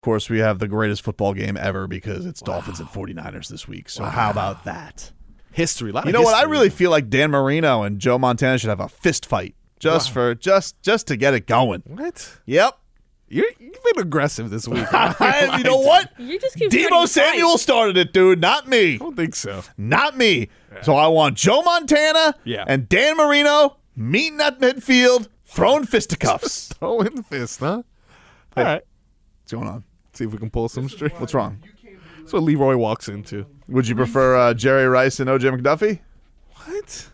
Of course, we have the greatest football game ever because it's Dolphins and 49ers this week. So how about that? History. You know what? I really feel like Dan Marino and Joe Montana should have a fist fight just for just just to get it going. What? Yep. You're, you've been aggressive this week. I- you know what? You just keep Deebo Samuel fights. started it, dude, not me. I don't think so. Not me. So I want Joe Montana Yeah. and Dan Marino meeting at midfield, throwing fisticuffs. Throwing the fist, huh? All right. What's going on? See if we can pull some strings. What's wrong? That's what Leroy walks into. Would you prefer uh, Jerry Rice and OJ McDuffie? What?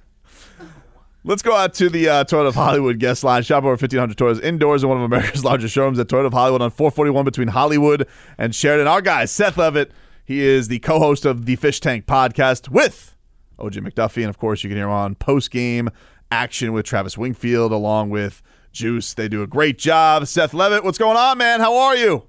Let's go out to the uh, Toyota of Hollywood guest line. Shop over 1,500 Toyotas indoors in one of America's largest showrooms at Toyota of Hollywood on 441 between Hollywood and Sheridan. Our guy, Seth Levitt, he is the co host of the Fish Tank podcast with OJ McDuffie. And of course, you can hear him on post game action with Travis Wingfield along with Juice. They do a great job. Seth Levitt, what's going on, man? How are you?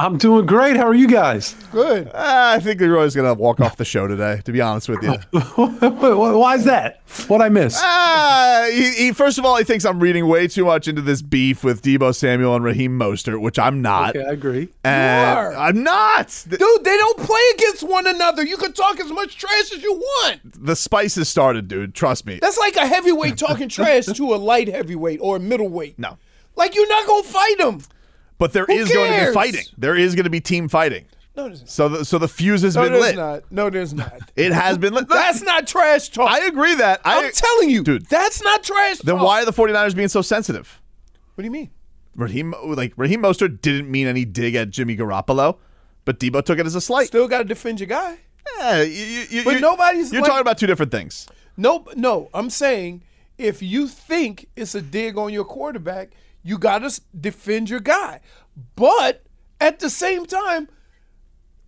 I'm doing great. How are you guys? Good. Uh, I think Leroy's going to walk off the show today, to be honest with you. Why is that? What I miss? Uh, he, he first of all he thinks I'm reading way too much into this beef with Deebo Samuel and Raheem Mostert, which I'm not. Okay, I agree. And are. I'm not. Dude, they don't play against one another. You can talk as much trash as you want. the spice has started, dude. Trust me. That's like a heavyweight talking trash to a light heavyweight or a middleweight. No, Like you're not gonna fight them. But there Who is going to be cares? fighting. There is going to be team fighting. No, there's not. So the so the fuse has No, been there's lit. not. No, there's not. It has been lit. That's not trash talk. I agree that. I, I'm telling you, dude. that's not trash Then talk. why are the 49ers being so sensitive? What do you mean? Raheem like Raheem Mostert didn't mean any dig at Jimmy Garoppolo, but Deebo took it as a slight. Still got to defend your guy. Yeah, you, you, you, But you're- nobody's You're like- talking about two different things. No, no. I'm saying if you think it's a dig on your quarterback, you got to defend your guy. But at the same time,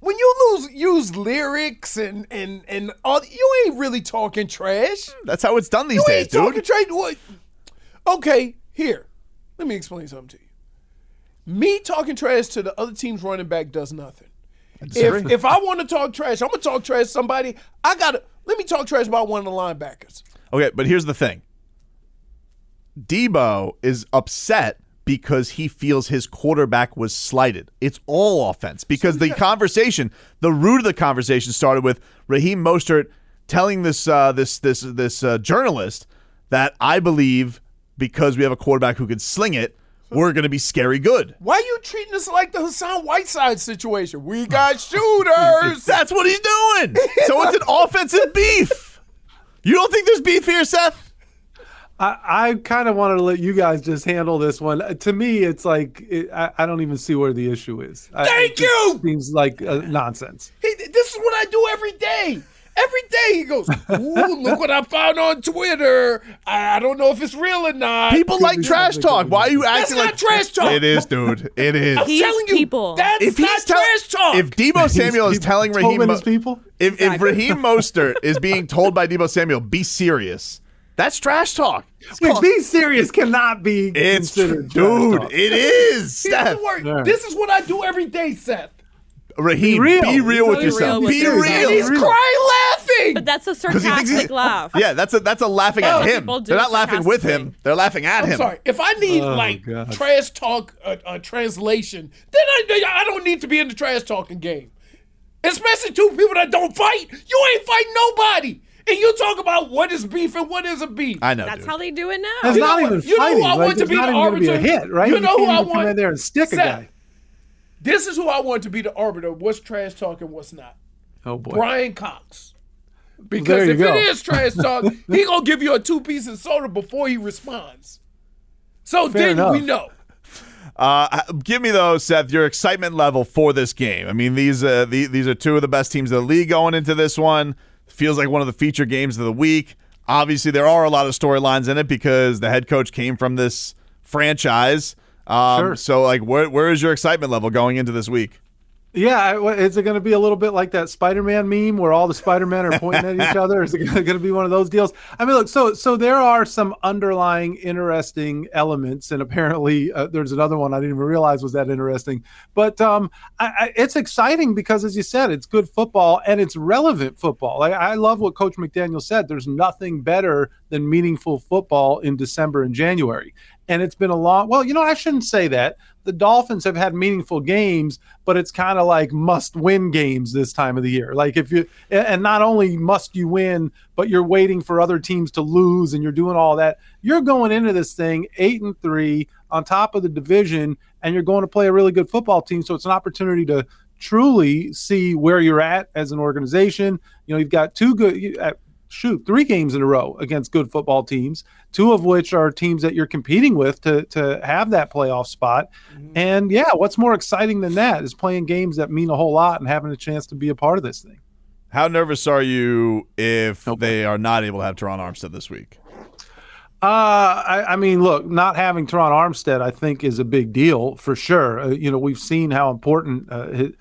when you lose use lyrics and and and all, you ain't really talking trash. Mm, that's how it's done these You days, ain't talking dude. trash. What? Okay, here. Let me explain something to you. Me talking trash to the other team's running back does nothing. If, if I want to talk trash, I'm gonna talk trash to somebody. I gotta let me talk trash about one of the linebackers. Okay, but here's the thing. Deebo is upset because he feels his quarterback was slighted. It's all offense because the conversation, the root of the conversation started with Raheem Mostert telling this uh, this this this uh, journalist that I believe because we have a quarterback who can sling it, we're going to be scary good. Why are you treating us like the Hassan Whiteside situation? We got shooters. That's what he's doing. So it's an offensive beef. You don't think there's beef here, Seth? I, I kind of wanted to let you guys just handle this one. Uh, To me, it's like it, I, I don't even see where the issue is. I- Thank it you! Seems like uh, nonsense. He- this is what I do every day. Every day he goes, Ooh, look what I found on Twitter. I, I don't know if it's real or not. People like trash talk. Why are you That's acting not like trash talk. It is, dude. It is. I'm He's telling you, people. that's if not he's tell- trash talk. if Deebo Samuel is People- telling Raheem, Tobin Mo- people. if, if Raheem Mostert is being told by Deebo Samuel, be serious. That's trash talk. Wait, be serious cannot be It's considered trash dude. talk. It is. Here's Steph. the word. Yeah. This is what I do every day, Seth. Raheem, Be real. be real with Be yourself. real with Be yourself. And real. he's Real. crying laughing. But that's a he thinks sarcastic he's- laugh. Yeah, that's a that's a laughing at Oh, him. people do They're not laughing with sarcastic him. They're laughing at I'm him. sorry. If I need Oh, like God. trash talk uh, uh, translation, then I, I don't need to be in the trash talking game. Especially two people that don't fight. You ain't fighting nobody. And you talk about what is beef and what isn't beef. I know. That's dude. how they do it now. It's You not what- even you know who fighting. I like, want to it's be not the even gonna be a arbiter? hit, right? You know who can't I even come want? in there and stick a guy. This is who I want to be the arbiter of what's trash talk and what's not. Oh boy. Bryan Cox. Because you if go. it is trash talk, he gonna give you a two piece of soda before he responds. So Fair then we know. Uh, give me though, Seth, your excitement level for this game. I mean, these uh, the, these are two of the best teams in the league going into this one. Feels like one of the feature games of the week. Obviously, there are a lot of storylines in it because the head coach came from this franchise. Um, Sure. So, like, where where is your excitement level going into this week? Yeah, is it going to be a little bit like that Spider-Man meme where all the Spider-Men are pointing at each other? Is it going to be one of those deals? I mean, look, so so there are some underlying interesting elements, and apparently uh, there's another one I didn't even realize was that interesting. But um, I, I, it's exciting because, as you said, it's good football and it's relevant football. Like, I love what Coach McDaniel said. There's nothing better than meaningful football in December and January. And it's been a long. Well, you know, I shouldn't say that. The Dolphins have had meaningful games, but it's kind of like must-win games this time of the year. Like if you, and not only must you win, but you're waiting for other teams to lose, and you're doing all that. You're going into this thing eight and three on top of the division, and you're going to play a really good football team. So it's an opportunity to truly see where you're at as an organization. You know, you've got two good, uh, shoot, three games in a row against good football teams, two of which are teams that you're competing with to to have that playoff spot. Mm-hmm. And yeah, what's more exciting than that is playing games that mean a whole lot and having a chance to be a part of this thing. How nervous are you if okay. they are not able to have Terron Armstead this week? Uh, I, I, mean, look, not having Terron Armstead, I think, is a big deal for sure. Uh, you know, we've seen how important. Uh, his,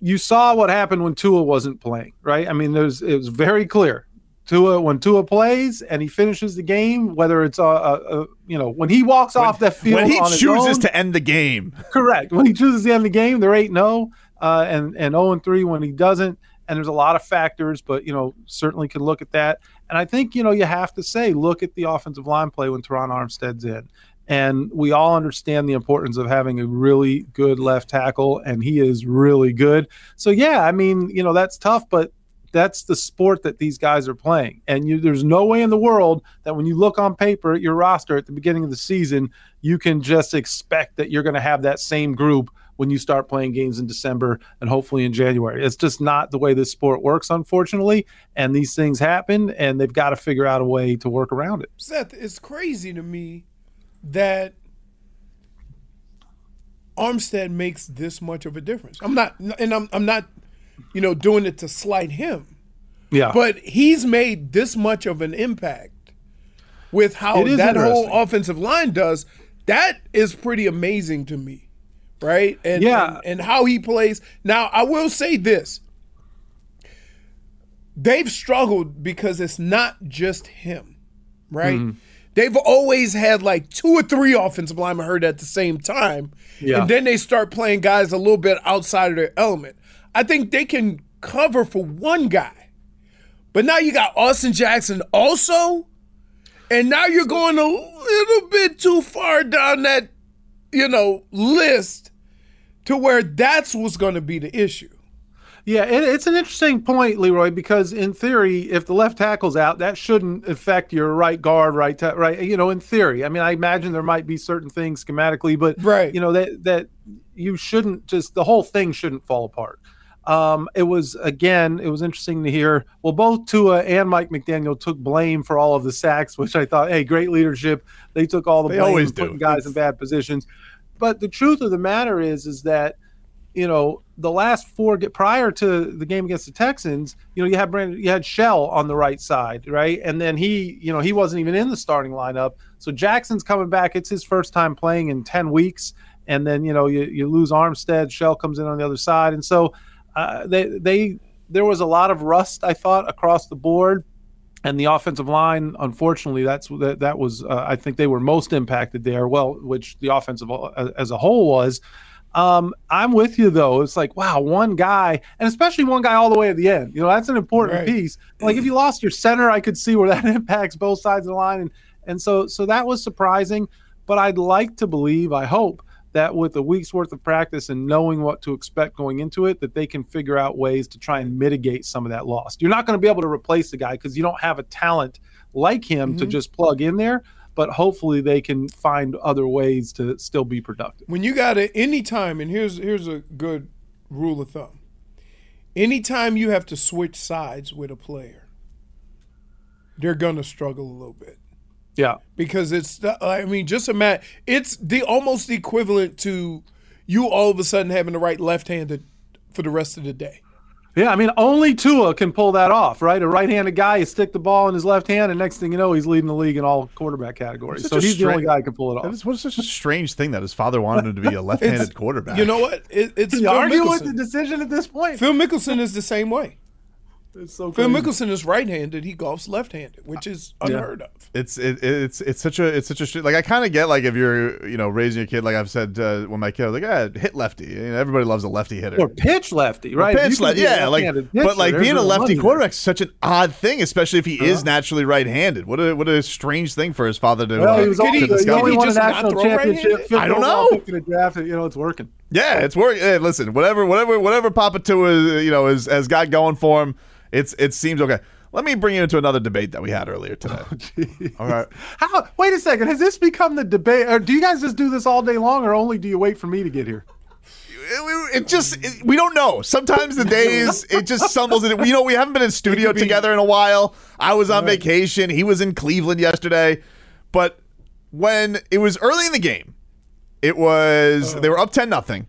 you saw what happened when Tua wasn't playing, right? I mean, there's it was very clear. Tua, when Tua plays and he finishes the game, whether it's a, a, a you know when he walks when, off that field, when he chooses own, to end the game, correct. When he chooses to end the game, they're eight zero oh, uh, and and zero and three when he doesn't. And there's a lot of factors, but you know certainly can look at that. And I think, you know, you have to say, look at the offensive line play when Terron Armstead's in. And we all understand the importance of having a really good left tackle, and he is really good. So, yeah, I mean, you know, that's tough, but that's the sport that these guys are playing. And you, there's no way in the world that when you look on paper at your roster at the beginning of the season, you can just expect that you're going to have that same group when you start playing games in December and hopefully in January. It's just not the way this sport works, unfortunately. And these things happen, and they've got to figure out a way to work around it. Seth, it's crazy to me that Armstead makes this much of a difference. I'm not, and I'm, I'm not, you know, doing it to slight him. Yeah. But he's made this much of an impact with how that whole offensive line does. That is pretty amazing to me right? And, yeah. and, and how he plays. Now, I will say this. They've struggled because it's not just him, right? Mm-hmm. They've always had like two or three offensive linemen hurt at the same time. Yeah. And then they start playing guys a little bit outside of their element. I think they can cover for one guy. But now you got Austin Jackson also. And now you're going a little bit too far down that you know, list to where that's what's going to be the issue. Yeah, it, it's an interesting point, Leroy, because in theory, if the left tackle's out, that shouldn't affect your right guard, right, ta- right. You know, in theory, I mean, I imagine there might be certain things schematically, but right, you know that that you shouldn't just the whole thing shouldn't fall apart. Um, it was again, it was interesting to hear. Well, both Tua and Mike McDaniel took blame for all of the sacks, which I thought, hey, great leadership. They took all the they blame, always putting guys in bad positions. But the truth of the matter is, is that you know the last four prior to the game against the Texans, you know you had Brandon, you had Shell on the right side, right, and then he, you know, he wasn't even in the starting lineup. So Jackson's coming back; it's his first time playing in ten weeks, and then you know you, you lose Armstead, Shell comes in on the other side, and so uh, they they there was a lot of rust I thought across the board, and the offensive line. Unfortunately, that's that that was uh, I think they were most impacted there. Well, which the offensive uh, as a whole was. Um, I'm with you though. It's like wow, one guy, and especially one guy all the way at the end. You know, that's an important right. piece. Like if you lost your center, I could see where that impacts both sides of the line, and and so so that was surprising. But I'd like to believe, I hope that with a week's worth of practice and knowing what to expect going into it, that they can figure out ways to try and mitigate some of that loss. You're not going to be able to replace the guy because you don't have a talent like him mm-hmm. to just plug in there. But hopefully they can find other ways to still be productive. When you got it any time, and here's here's a good rule of thumb. Anytime you have to switch sides with a player, they're gonna struggle a little bit. Yeah, because it's I mean, just imagine it's the almost equivalent to you all of a sudden having the right left-handed for the rest of the day. Yeah, I mean, only Tua can pull that off, right? A right-handed guy, you stick the ball in his left hand, and next thing you know, he's leading the league in all quarterback categories. So he's strange, the only guy who can pull it off. That is such a strange thing that his father wanted him to be a left-handed quarterback. You know what? It, it's you argue with the decision at this point. Phil Mickelson is the same way. It's so Phil crazy. Mickelson is right-handed. He golfs left-handed, which is unheard of. It's it, it's it's such a it's such a like I kind of get like if you're you know raising your kid like I've said uh, when my kid was like ah, hit lefty you know, everybody loves a lefty hitter or pitch lefty, right? You pitch can left, be a yeah like left-handed but like being a lefty money quarterback is such an odd thing especially if he is naturally right-handed what a what a strange thing for his father to, Well, uh, he was Could only, he- he, could only he won a just not national throw championship. right-handed? I don't know. pick in the draft. You know, it's working. Yeah, it's working. Hey, listen, whatever, whatever, whatever Papa Tua, you know, is, has got going for him, it's it seems okay. Let me bring you into another debate that we had earlier today. Oh, all right. How? Wait a second. Has this become the debate? Or do you guys just do this all day long, or only do you wait for me to get here? It, it just it- we don't know. Sometimes the days it just stumbles in. You know, we haven't been in studio be- together in a while. I was on vacation. He was in Cleveland yesterday, but when it was early in the game, it was oh. they were up ten nothing,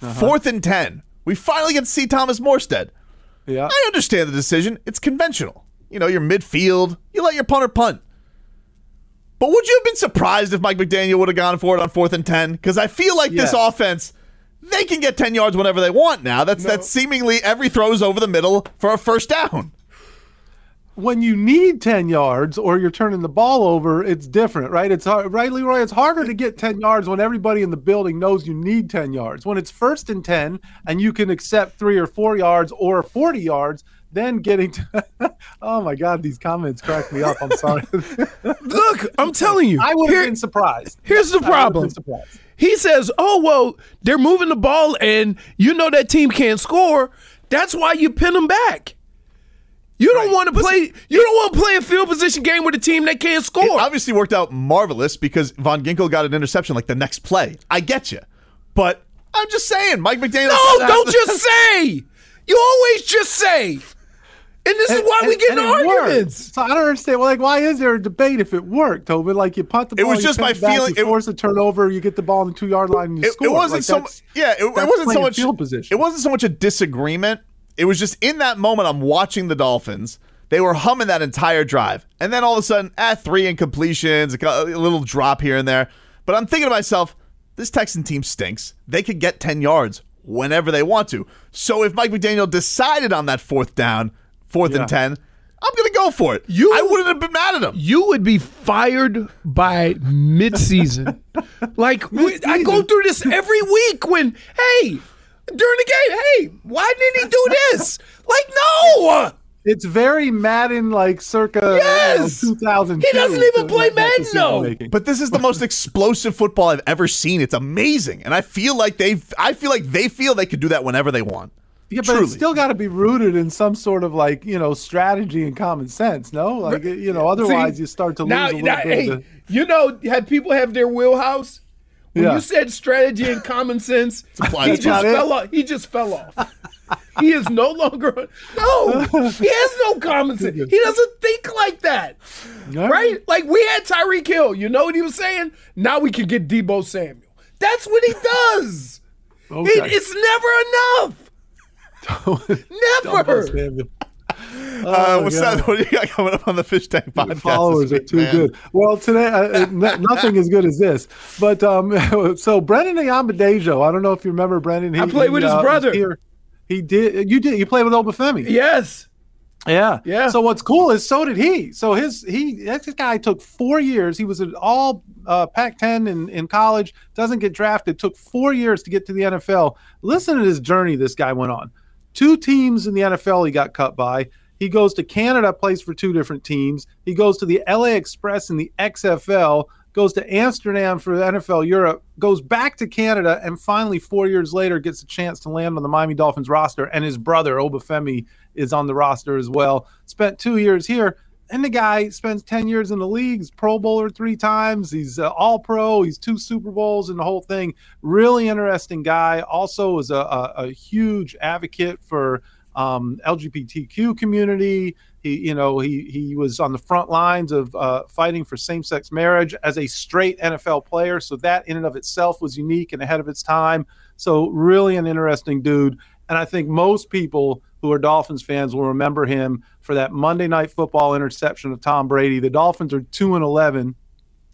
uh-huh. fourth and ten. We finally get to see Thomas Morstead. Yeah. I understand the decision. It's conventional. You know, you're midfield. You let your punter punt. But would you have been surprised if Mike McDaniel would have gone for it on fourth and ten? Because I feel like this offense, they can get ten yards whenever they want now. That's that's seemingly every throw's over the middle for a first down. When you need 10 yards or you're turning the ball over, it's different, right? It's hard, right, Leroy? It's harder to get 10 yards when everybody in the building knows you need 10 yards. When it's first and 10 and you can accept three or four yards or 40 yards, then getting to, oh my God, these comments crack me up. I'm sorry. Look, I'm telling you. I would have been surprised. here's the I would have problem. He says, "Oh well, they're moving the ball, and you know that team can't score. That's why you pin them back. You don't want to play. You don't want to play a field position game with a team that can't It score. obviously worked out marvelous because Van Ginkel got an interception like the next play. I get you, but I'm just saying, Mike McDaniel. no, don't just say. You always just say. And this is why we get in and worked. arguments. So I don't understand. Well, like, why is there a debate if it worked, Tobin? Like, you punt the ball. It was just pin my it back, feeling- you it- force a turnover, you get the ball in the two yard line, and you it, score. it wasn't Like, so that's- yeah it, it wasn't so much field position. it wasn't so much a disagreement it was just in that moment i'm watching the dolphins they were humming that entire drive and then all of a sudden at three incompletions a a little drop here and there but i'm thinking to myself this texan team stinks they could get 10 yards whenever they want to so if mike mcdaniel decided on that fourth down fourth Yeah. and 10 i'm gonna go for it You- i wouldn't have been mad at him You would be fired by mid-season. like we, I go through this every week. When hey, during the game, hey, why didn't he do this? Like no. It's very Madden, like circa Yes! you know, 2002. He doesn't even play Madden, decision though. making. But this is the most explosive football I've ever seen. It's amazing, and I feel like they, I feel like they feel they could do that whenever they want. Yeah, but Truly. it's still got to be rooted in some sort of like you know strategy and common sense. No, like you know, otherwise See, you start to lose now, a little now, bit. hey, of the, you know, have people have their wheelhouse? When Yeah. you said strategy and common sense, he just not it. fell off. He just fell off. he is no longer. No, he has no common sense. He doesn't think like that, right? Like we had Tyreek Hill. You know what he was saying? Now we can get Deebo Samuel. That's what he does. Okay. It- it's never enough. Never. Samuel. Uh, Oh, what's God. that? What do you got coming up on the Fish Tank podcast? Followers are too man? good. Well, today uh, nothing as good as this. But um, so Brendon Ayanbadejo, I don't know if you remember Brendon. He, I played with he, his uh, brother. Here. He did. You did. You played with Obafemi. Yes. Yeah. Yeah. So what's cool is so did he. So his he this guy took four years. He was an all uh, Pac-10 in, in college. Doesn't get drafted. Took four years to get to the NFL. Listen to this journey this guy went on. Two teams in the NFL he got cut by. He goes to Canada, plays for two different teams. He goes to the LA Express in the XFL. Goes to Amsterdam for the NFL Europe. Goes back to Canada, and finally, four years later, gets a chance to land on the Miami Dolphins roster. And his brother Obafemi is on the roster as well. Spent two years here, and the guy spends 10 years in the league. He's Pro Bowler three times. He's uh, All Pro. He's two Super Bowls and the whole thing. Really interesting guy. Also, is a, a, a huge advocate for um, LGBTQ community. He, you know, he he was on the front lines of uh, fighting for same-sex marriage as a straight NFL player. So that in and of itself was unique and ahead of its time. So really an interesting dude. And I think most people who are Dolphins fans will remember him for that Monday Night Football interception of Tom Brady. The Dolphins are two and eleven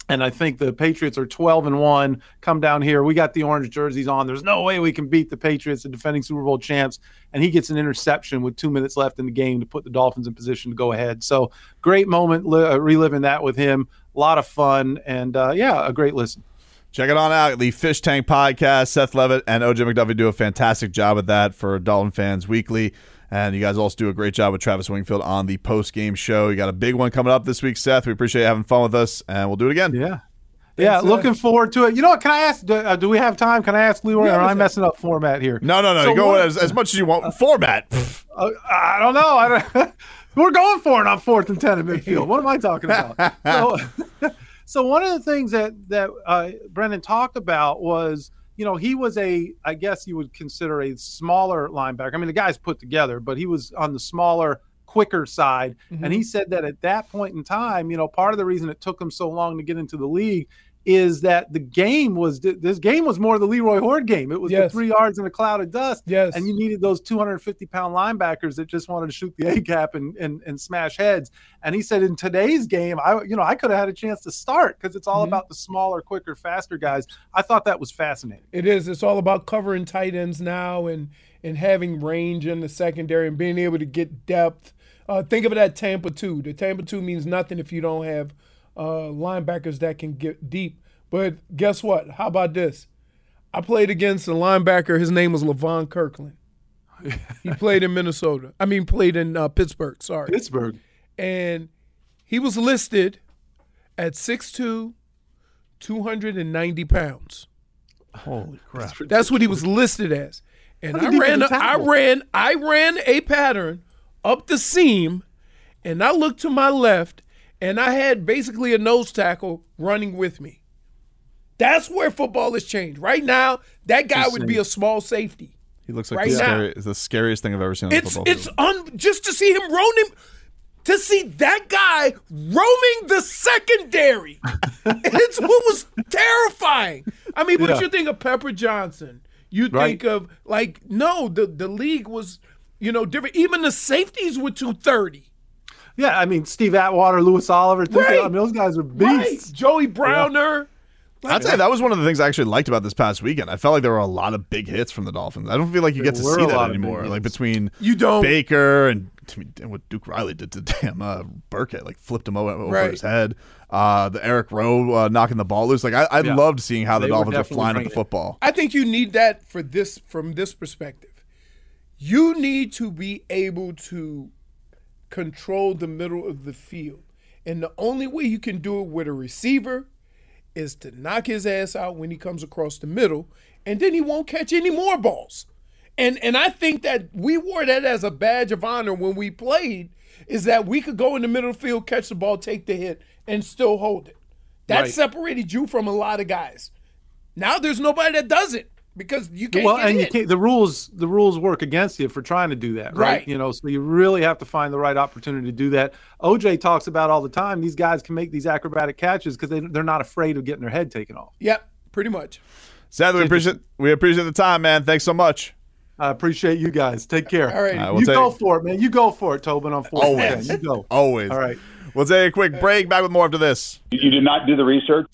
And I think the Patriots are 12 and 1. Come down here. We got the orange jerseys on. There's no way we can beat the Patriots, the defending Super Bowl champs. And he gets an interception with two minutes left in the game to put the Dolphins in position to go ahead. So great moment li- uh, reliving that with him. A lot of fun. And uh, yeah, a great listen. Check it on out. The Fish Tank Podcast. Seth Levitt and OJ McDuffie do a fantastic job with that for Dolphin Fans Weekly. And you guys also do a great job with Travis Wingfield on the post game show. You got a big one coming up this week, Seth. We appreciate you having fun with us, and we'll do it again. Yeah. Yeah, Thanks, uh, looking forward to it. You know what? Can I ask? Do, uh, do we have time? Can I ask Leroy? Yeah, or am I listen. messing up format here? No, no, no. So you go what- as, as much as you want. Format. Uh, I don't know. I don't, we're going for it on fourth and ten at midfield. What am I talking about? so, so one of the things that that uh, Brendon talked about was, you know, he was a, I guess you would consider a smaller linebacker. I mean, the guy's put together, but he was on the smaller, quicker side. And he said that at that point in time, you know, part of the reason it took him so long to get into the league is that the game was this game was more the Leroy Hoard game. It was the three yards in a cloud of dust. Yes. And you needed those 250 pound linebackers that just wanted to shoot the A gap and, and and smash heads. And he said in today's game, I you know I could have had a chance to start because it's all Mhm. about the smaller, quicker, faster guys. I thought that was fascinating. It is. It's all about covering tight ends now and and having range in the secondary and being able to get depth. Uh, think of it at Tampa two. The Tampa two means nothing if you don't have uh, linebackers that can get deep. But guess what? How about this? I played against a linebacker. His name was Levon Kirkland. he played in Minnesota. I mean, played in uh, Pittsburgh. Sorry Pittsburgh. and he was listed at 6'2", 290 pounds. Holy crap. That's what he was listed as. And I ran, defensive I ran, I ran a pattern up the seam, and I looked to my left, and I had basically a nose tackle running with me. That's where football has changed. Right now, that guy would be a small safety. He looks like Right the, scary, the scariest thing I've ever seen on It's football it's un, just to see him roaming, to see that guy roaming the secondary. it's what was terrifying. I mean, but Yeah. you think of Pepper Johnson. You Right. think of like no, the the league was you know different. Even the safeties were two thirty. Yeah, I mean Steve Atwater, Louis Oliver. Right. I mean those guys are Right, beasts. Joey Browner. I'd say that was one of the things I actually liked about this past weekend. I felt like there were a lot of big hits from the Dolphins. I don't feel like you get to see that lot of big anymore. Like between You don't. Baker and I mean, and what Duke Riley did to damn uh, Burkett, like flipped him over, over Right. his head. Uh, the Eric Rowe uh, knocking the ball loose. Like I, I Yeah. loved seeing how the They were Dolphins were definitely flying at the football. I think you need that for this from this perspective. You need to be able to control the middle of the field. And the only way you can do it with a receiver is to knock his ass out when he comes across the middle, and then he won't catch any more balls. And and I think that we wore that as a badge of honor when we played, is that we could go in the middle of the field, catch the ball, take the hit, and still hold it. That Right. separated you from a lot of guys. Now there's nobody that does it because you can't well, get and you can't, the rules the rules work against you for trying to do that, right? Right. You know, so you really have to find the right opportunity to do that. OJ talks about all the time. These guys can make these acrobatic catches because they they're not afraid of getting their head taken off. Yep, pretty much. Sadly, we appreciate we appreciate the time, man. Thanks so much. I appreciate you guys. Take care. All right. All right, we'll you take- go for it, man. You go for it, Tobin. On fourth and Always. You go. Always. All right. We'll take a quick break. Back with more after this. You did not do the research.